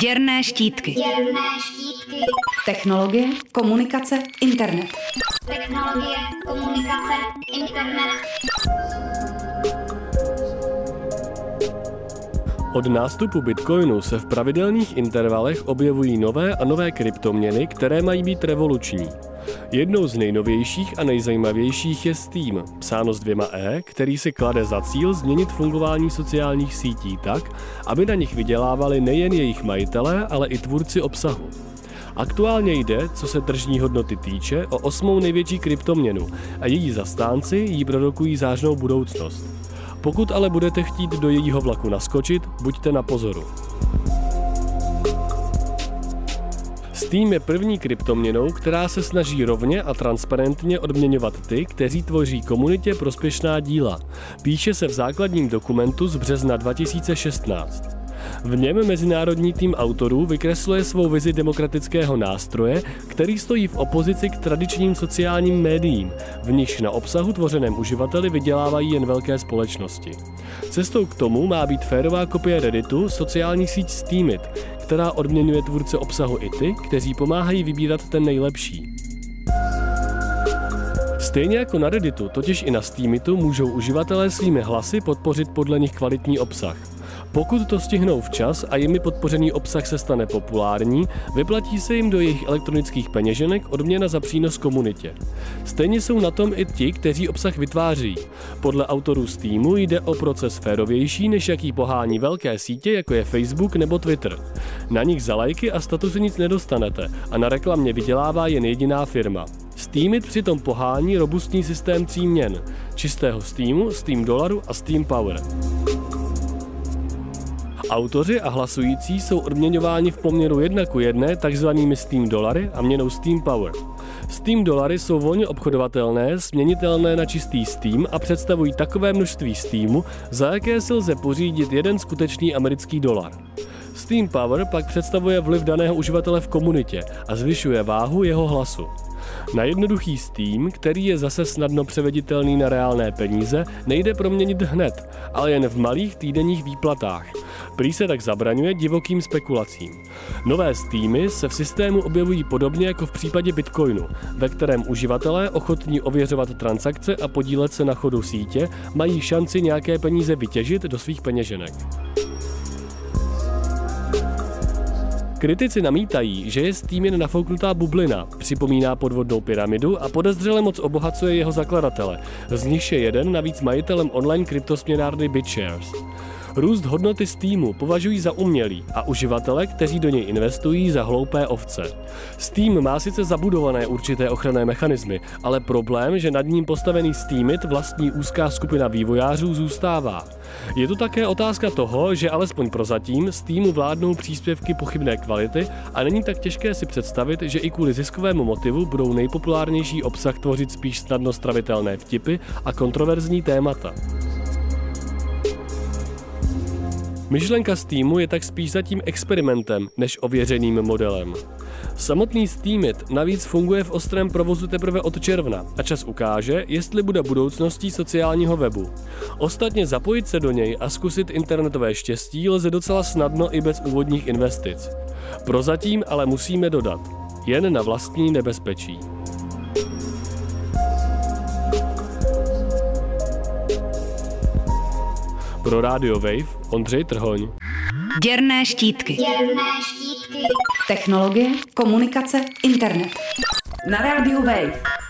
Děrné štítky. Děrné štítky. Technologie, komunikace, internet. Technologie, komunikace, internet. Od nástupu Bitcoinu se v pravidelných intervalech objevují nové a nové kryptoměny, které mají být revoluční. Jednou z nejnovějších a nejzajímavějších je Steam, psáno s dvěma E, který si klade za cíl změnit fungování sociálních sítí tak, aby na nich vydělávali nejen jejich majitelé, ale i tvůrci obsahu. Aktuálně jde, co se tržní hodnoty týče, o osmou největší kryptoměnu a její zastánci jí prorokují zářnou budoucnost. Pokud ale budete chtít do jejího vlaku naskočit, buďte na pozoru. Steam je první kryptoměnou, která se snaží rovně a transparentně odměňovat ty, kteří tvoří komunitě prospěšná díla. Píše se v základním dokumentu z března 2016. V něm mezinárodní tým autorů vykresluje svou vizi demokratického nástroje, který stojí v opozici k tradičním sociálním médiím, v nichž na obsahu tvořeném uživateli vydělávají jen velké společnosti. Cestou k tomu má být férová kopie Redditu, sociální síť Steamit, která odměňuje tvůrce obsahu i ty, kteří pomáhají vybírat ten nejlepší. Stejně jako na Redditu, totiž i na Steamitu můžou uživatelé svými hlasy podpořit podle nich kvalitní obsah. Pokud to stihnou včas a jimi podpořený obsah se stane populární, vyplatí se jim do jejich elektronických peněženek odměna za přínos komunitě. Stejně jsou na tom i ti, kteří obsah vytváří. Podle autorů Steamu jde o proces férovější, než jaký pohání velké sítě, jako je Facebook nebo Twitter. Na nich za lajky a statusy nic nedostanete a na reklamě vydělává jen jediná firma. Steamit přitom pohání robustní systém tří měn. Čistého Steamu, Steam dolaru a Steam Power. Autoři a hlasující jsou odměňováni v poměru 1 k 1 takzvanými Steam dolary a měnou Steam Power. Steam dolary jsou volně obchodovatelné, směnitelné na čistý Steam a představují takové množství Steamu, za jaké si lze pořídit jeden skutečný americký dolar. Steam Power pak představuje vliv daného uživatele v komunitě a zvyšuje váhu jeho hlasu. Na jednoduchý Steam, který je zase snadno převeditelný na reálné peníze, nejde proměnit hned, ale jen v malých týdenních výplatách. Prý se tak zabraňuje divokým spekulacím. Nové Steamy se v systému objevují podobně jako v případě Bitcoinu, ve kterém uživatelé ochotní ověřovat transakce a podílet se na chodu sítě mají šanci nějaké peníze vytěžit do svých peněženek. Kritici namítají, že je Steam jen nafouknutá bublina, připomíná podvodnou pyramidu a podezřele moc obohacuje jeho zakladatele, z nichž je jeden navíc majitelem online kryptosměnárny BitShares. Růst hodnoty Steamu považují za umělý a uživatele, kteří do něj investují, za hloupé ovce. Steam má sice zabudované určité ochranné mechanismy, ale problém, že nad ním postavený Steamit vlastní úzká skupina vývojářů zůstává. Je to také otázka toho, že alespoň prozatím Steamu vládnou příspěvky pochybné kvality a není tak těžké si představit, že i kvůli ziskovému motivu budou nejpopulárnější obsah tvořit spíš snadno stravitelné vtipy a kontroverzní témata. Myšlenka Steamu je tak spíš zatím experimentem než ověřeným modelem. Samotný Steamit navíc funguje v ostrém provozu teprve od června a čas ukáže, jestli bude budoucností sociálního webu. Ostatně zapojit se do něj a zkusit internetové štěstí lze docela snadno i bez úvodních investic. Prozatím ale musíme dodat, jen na vlastní nebezpečí. Pro Radio Wave Ondřej Trhoň. Děrné štítky. Děrné štítky. Technologie, komunikace, internet. Na rádiu Wave.